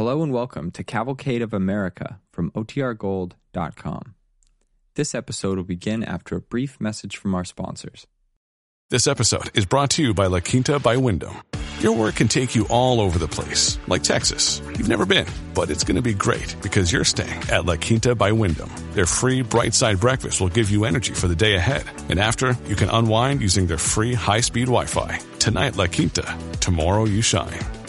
Hello and welcome to Cavalcade of America from OTRGold.com. This episode will begin after a brief message from our sponsors. This episode is brought to you by La Quinta by Wyndham. Your work can take you all over the place, like Texas. You've never been, but it's going to be great because you're staying at La Quinta by Wyndham. Their free bright side breakfast will give you energy for the day ahead. And after, you can unwind using their free high speed Wi Fi. Tonight, La Quinta. Tomorrow, you shine.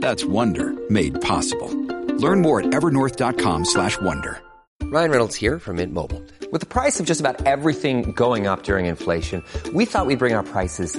That's Wonder made possible. Learn more at evernorth.com slash wonder. Ryan Reynolds here from Mint Mobile. With the price of just about everything going up during inflation, we thought we'd bring our prices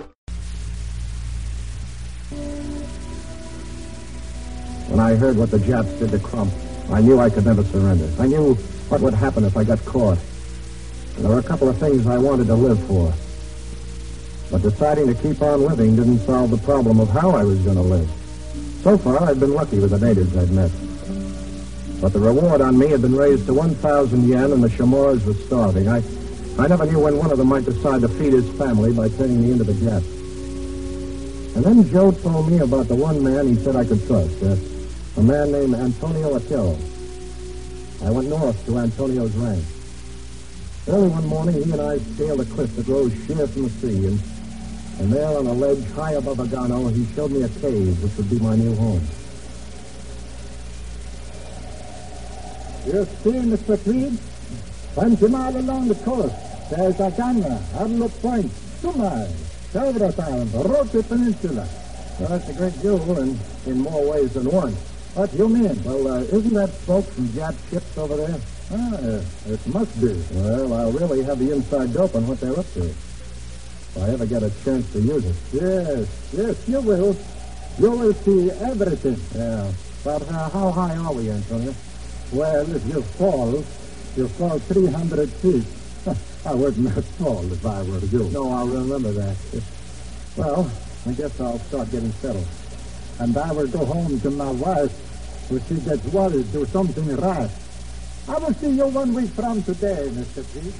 When I heard what the Japs did to Crump, I knew I could never surrender. I knew what would happen if I got caught. And there were a couple of things I wanted to live for. But deciding to keep on living didn't solve the problem of how I was going to live. So far, I'd been lucky with the natives I'd met. But the reward on me had been raised to 1,000 yen, and the Chamorros were starving. I, I never knew when one of them might decide to feed his family by turning me into the Japs. And then Joe told me about the one man he said I could trust, uh, a man named Antonio Otero. I went north to Antonio's ranch. Early one morning, he and I scaled a cliff that rose sheer from the sea, and, and there on a ledge high above Agana, he showed me a cave which would be my new home. You're see, Mr. Tweed, twenty miles along the coast, there's Agana, Arlo Point, miles, Selvra Town, the Peninsula. Well, that's a great deal, and in more ways than one. What do you mean? Well, uh, isn't that smoke from Jap ships over there? Ah, it must be. Well, I'll really have the inside dope on what they're up to. If I ever get a chance to use it. Yes, yes, you will. You will see everything. Yeah. But uh, how high are we, Antonio? Well, if you fall, you fall 300 feet. I wouldn't have fall if I were you. No, I'll remember that. Well, I guess I'll start getting settled. And I will go home to my wife if she gets worried do something rash. I will see you one week from today, Mr. Pete.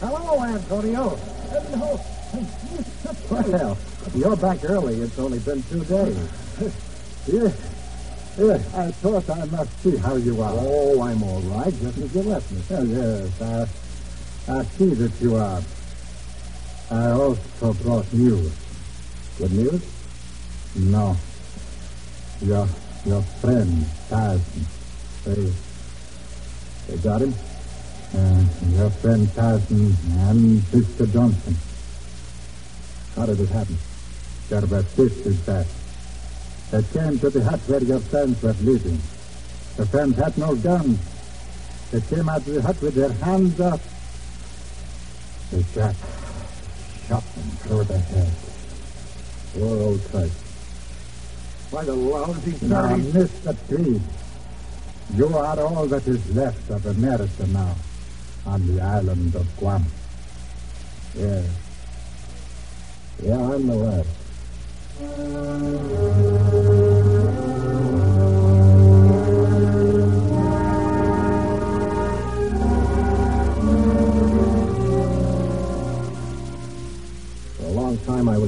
Hello, Antonio. Hello. Well, you're back early. It's only been two days. Yeah, I thought I must see how you are. Oh, I'm all right, just as you left me. Oh, yes, I, I see that you are. I also brought news. Good news? No. Your your friend, Tyson. They, they got him? Uh, your friend Tyson and Mr. Johnson. How did it happen? There were sisters back. They came to the hut where your friends were living. The friends had no guns. They came out of the hut with their hands up. The Jack shot them through the head. Poor old Christ. Why the lousy Now, Mr. T, you are all that is left of America now on the island of Guam. Yeah. Yeah, I'm the last.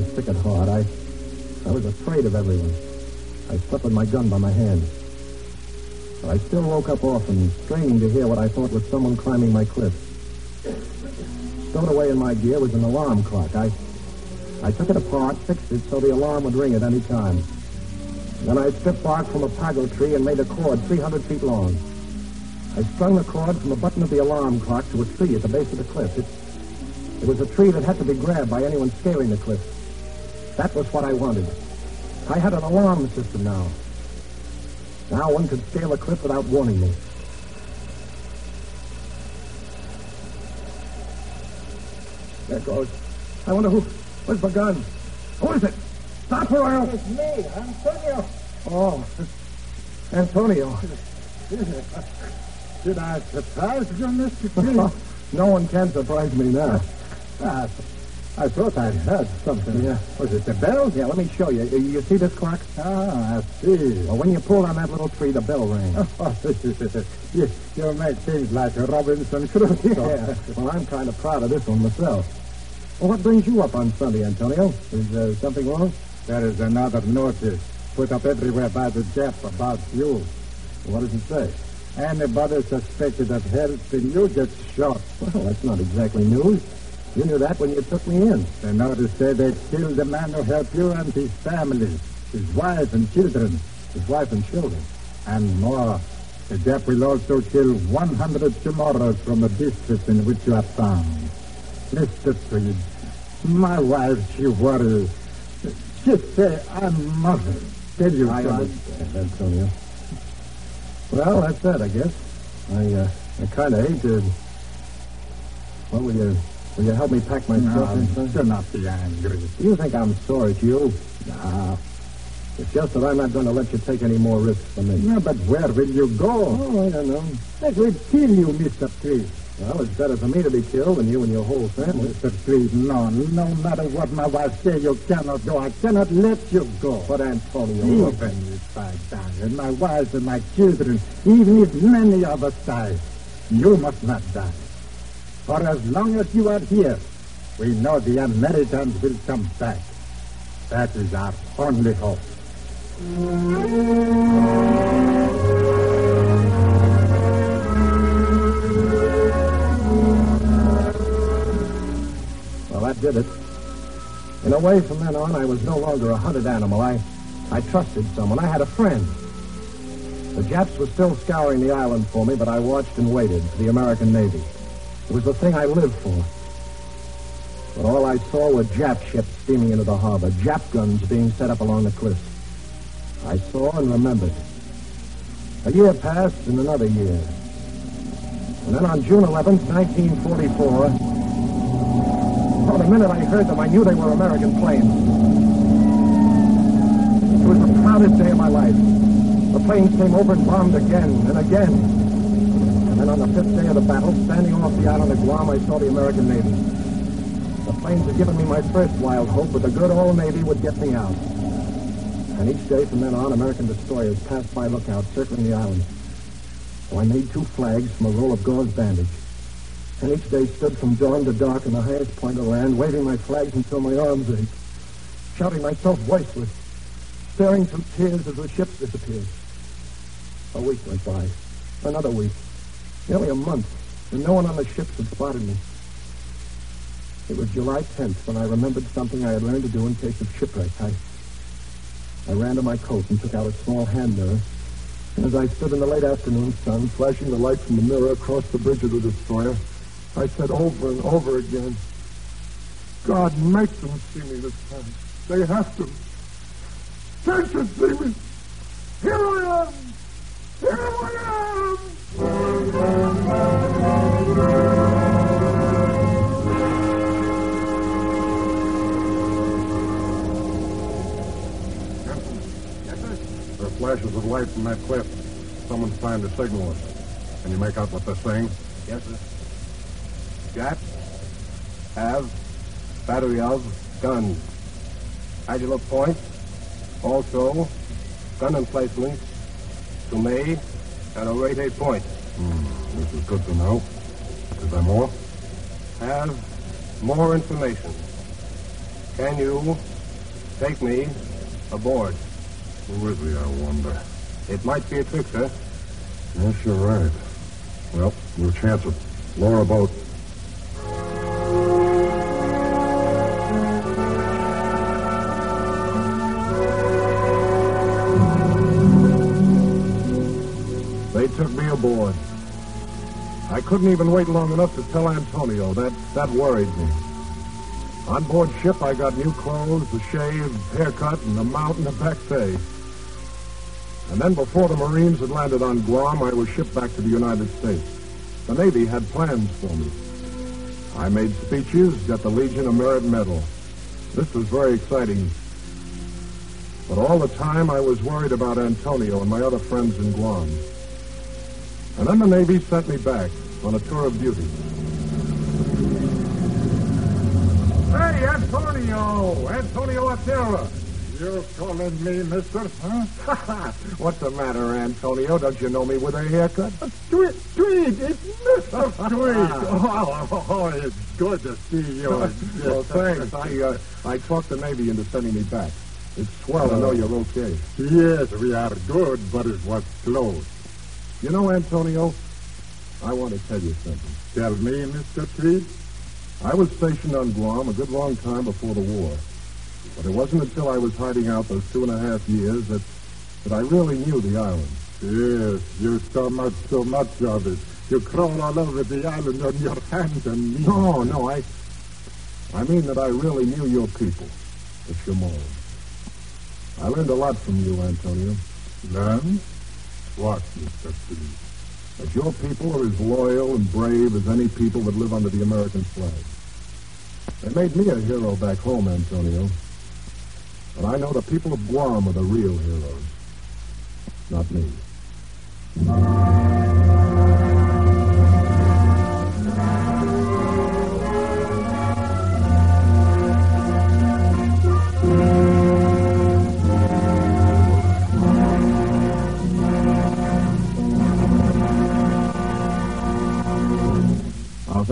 Sick at heart. I, I was afraid of everyone. I slept with my gun by my hand. But I still woke up often, straining to hear what I thought was someone climbing my cliff. Stowed away in my gear was an alarm clock. I, I took it apart, fixed it so the alarm would ring at any time. Then I stripped bark from a pago tree and made a cord 300 feet long. I strung the cord from the button of the alarm clock to a tree at the base of the cliff. It, it was a tree that had to be grabbed by anyone scaling the cliff. That was what I wanted. I had an alarm system now. Now one could scale a cliff without warning me. There goes. I wonder who. Where's the gun? Who is it? Stop her, Earl. It's me, Antonio. Oh, Antonio. Did I surprise you, Mr. King? no one can surprise me now. Ah, I thought I'd heard something. Yeah. Was it the bell? Yeah, let me show you. You you see this clock? Ah, I see. Well, when you pull on that little tree, the bell rang. Oh, you, you make things like Robinson Crusoe. Yeah. Well, I'm kind of proud of this one myself. Well, what brings you up on Sunday, Antonio? Is uh, something wrong? There is another notice put up everywhere by the Jap about you. What does it say? Anybody suspected of helping you gets shot. Well, that's not exactly news. You knew that when you took me in. The notice said they killed the man who helped you and his family, his wife and children, His wife and children. and more. The Jap will also kill 100 Chamorros from the district in which you are found. Mr. Freed, my wife, she worries. Just say I'm mother. Tell you I understand, Antonio. Well, that's that, I guess. I, uh, I kind of hate to... Well, will you, will you help me pack my stuff No, do not be angry. You think I'm sore at you? Nah. It's just that I'm not going to let you take any more risks for me. Yeah, but where will you go? Oh, I don't know. That will kill you, Mr. Freed. Well, it's better for me to be killed than you and your whole family. Mr. Freed, no, no matter what my wife say, you cannot go. I cannot let you go. But, Antonio... Even if I die, and my wife and my children, even if many of us die, you must not die. For as long as you are here, we know the Americans will come back. That is our only hope. Well, that did it. In a way, from then on, I was no longer a hunted animal. I, I trusted someone. I had a friend. The Japs were still scouring the island for me, but I watched and waited for the American Navy. It was the thing I lived for. But all I saw were Jap ships steaming into the harbor, Jap guns being set up along the cliffs. I saw and remembered. A year passed and another year. And then on June 11th, 1944, Oh, the minute I heard them, I knew they were American planes. It was the proudest day of my life. The planes came over and bombed again and again. And on the fifth day of the battle, standing off the island of Guam, I saw the American Navy. The planes had given me my first wild hope, that the good old Navy would get me out. And each day from then on, American destroyers passed by lookout, circling the island. So I made two flags from a roll of gauze bandage. And each day stood from dawn to dark on the highest point of land, waving my flags until my arms ached, shouting myself voiceless, staring through tears as the ships disappeared. A week went by, another week, nearly a month, and no one on the ships had spotted me. It was July 10th when I remembered something I had learned to do in case of shipwreck. I, I ran to my coat and took out a small hand mirror. And as I stood in the late afternoon sun, flashing the light from the mirror across the bridge of the destroyer, I said over and over again, God, make them see me this time. They have to. They should see me. Here I am. Here I am. There are flashes of light from that cliff. Someone's trying to signal us. Can you make out what they're saying? Yes, sir. Japs have battery of guns. Agile point. Also, gun emplacements to me May and Orote Point. Hmm, this is good to know. More? Have more information. Can you take me aboard? Who is he, I wonder? It might be a trick, sir. Yes, you're right. Well, we'll chance it. Lower a boat. Couldn't even wait long enough to tell Antonio. That that worried me. On board ship, I got new clothes, a shave, haircut, and a mountain of back pay. And then before the Marines had landed on Guam, I was shipped back to the United States. The Navy had plans for me. I made speeches, got the Legion of Merit Medal. This was very exciting. But all the time, I was worried about Antonio and my other friends in Guam. And then the Navy sent me back on a tour of duty. Hey, Antonio! Antonio Otero! You're calling me, mister? Huh? What's the matter, Antonio? Don't you know me with a haircut? Tweed, Tweed, it's Mr. Tweed. oh, oh, oh, it's good to see you. well, thanks. I, uh, I talked the Navy into sending me back. It's swell to know you're okay. Yes, we are good, but it was close. You know, Antonio, I want to tell you something. Tell me, Mr. Tweed. I was stationed on Guam a good long time before the war. But it wasn't until I was hiding out those two and a half years that, that I really knew the island. Yes, you saw much, so much of it. You crawl all over the island on your hands and knees. No, no, I... I mean that I really knew your people, the Chamorros. I learned a lot from you, Antonio. Learn? What, Mr. T? That your people are as loyal and brave as any people that live under the American flag. They made me a hero back home, Antonio. But I know the people of Guam are the real heroes. Not me.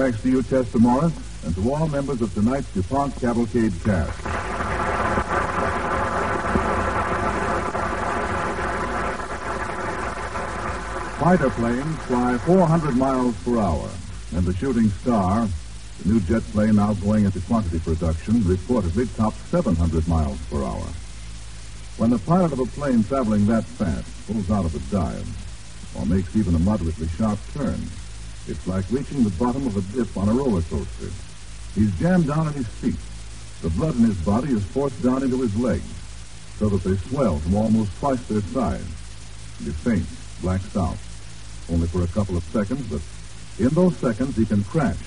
Thanks to you, Chester Morris, and to all members of tonight's DuPont Cavalcade cast. Fighter planes fly 400 miles per hour, and the Shooting Star, the new jet plane now going into quantity production, reportedly tops 700 miles per hour. When the pilot of a plane traveling that fast pulls out of a dive, or makes even a moderately sharp turn, it's like reaching the bottom of a dip on a roller coaster. He's jammed down in his feet. The blood in his body is forced down into his legs, so that they swell to almost twice their size. He faints, blacks out, only for a couple of seconds, but in those seconds he can crash,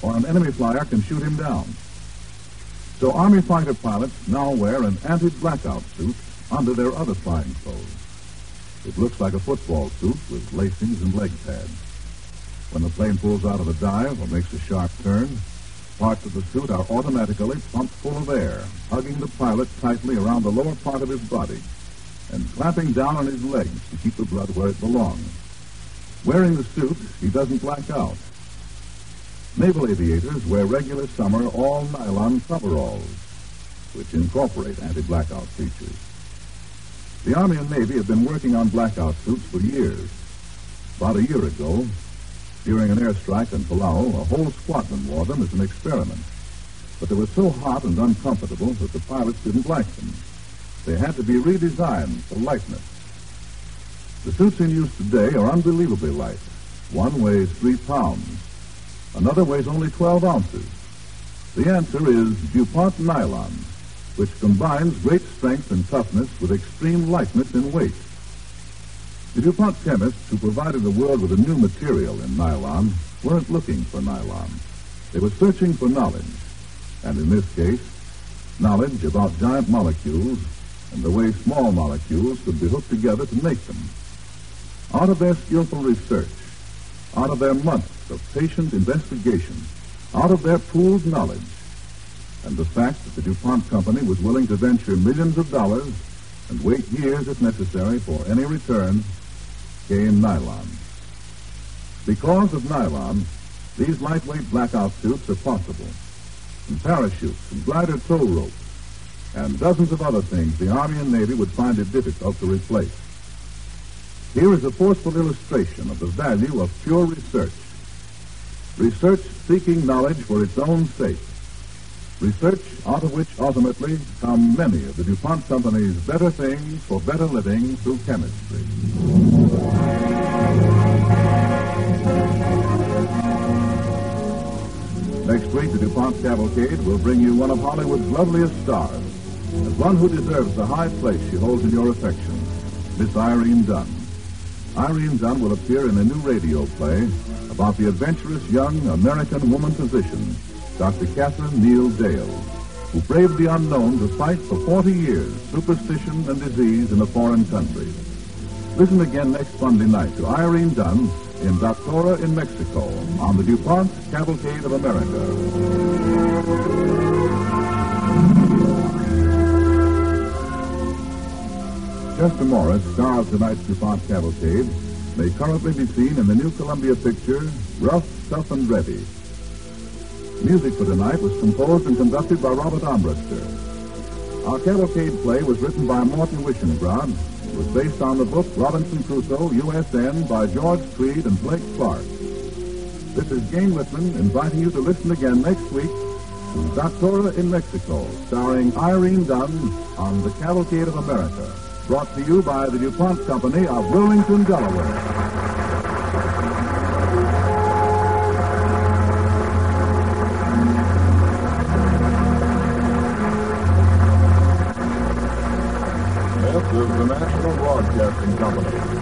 or an enemy flyer can shoot him down. So Army fighter pilots now wear an anti-blackout suit under their other flying clothes. It looks like a football suit with lacings and leg pads. When the plane pulls out of a dive or makes a sharp turn, parts of the suit are automatically pumped full of air, hugging the pilot tightly around the lower part of his body and clamping down on his legs to keep the blood where it belongs. Wearing the suit, he doesn't black out. Naval aviators wear regular summer all nylon coveralls, which incorporate anti-blackout features. The Army and Navy have been working on blackout suits for years. About a year ago, during an airstrike in Palau, a whole squadron wore them as an experiment. But they were so hot and uncomfortable that the pilots didn't like them. They had to be redesigned for lightness. The suits in use today are unbelievably light. One weighs three pounds. Another weighs only 12 ounces. The answer is DuPont nylon, which combines great strength and toughness with extreme lightness in weight. The DuPont chemists who provided the world with a new material in nylon weren't looking for nylon. They were searching for knowledge. And in this case, knowledge about giant molecules and the way small molecules could be hooked together to make them. Out of their skillful research, out of their months of patient investigation, out of their pooled knowledge, and the fact that the DuPont Company was willing to venture millions of dollars and wait years if necessary for any return, came nylon. Because of nylon, these lightweight blackout suits are possible. And parachutes and glider tow ropes and dozens of other things the Army and Navy would find it difficult to replace. Here is a forceful illustration of the value of pure research. Research seeking knowledge for its own sake. Research out of which ultimately come many of the DuPont Company's better things for better living through chemistry. Next week, the DuPont Cavalcade will bring you one of Hollywood's loveliest stars, as one who deserves the high place she holds in your affection, Miss Irene Dunne. Irene Dunne will appear in a new radio play about the adventurous young American woman physician, Dr. Catherine Neal Dale, who braved the unknown to fight for 40 years superstition and disease in a foreign country. Listen again next Monday night to Irene Dunne in Doctora in Mexico on the DuPont Cavalcade of America. Chester Morris, star of tonight's DuPont Cavalcade, may currently be seen in the new Columbia picture, Rough, Tough, and Ready. Music for tonight was composed and conducted by Robert Armbruster. Our cavalcade play was written by Morton Wishengrad. Was based on the book Robinson Crusoe, USN by George Tweed and Blake Clark. This is Jane Whitman inviting you to listen again next week to Doctora in Mexico, starring Irene Dunne on the Cavalcade of America. Brought to you by the DuPont Company of Wilmington, Delaware. Is the National Broadcasting Company.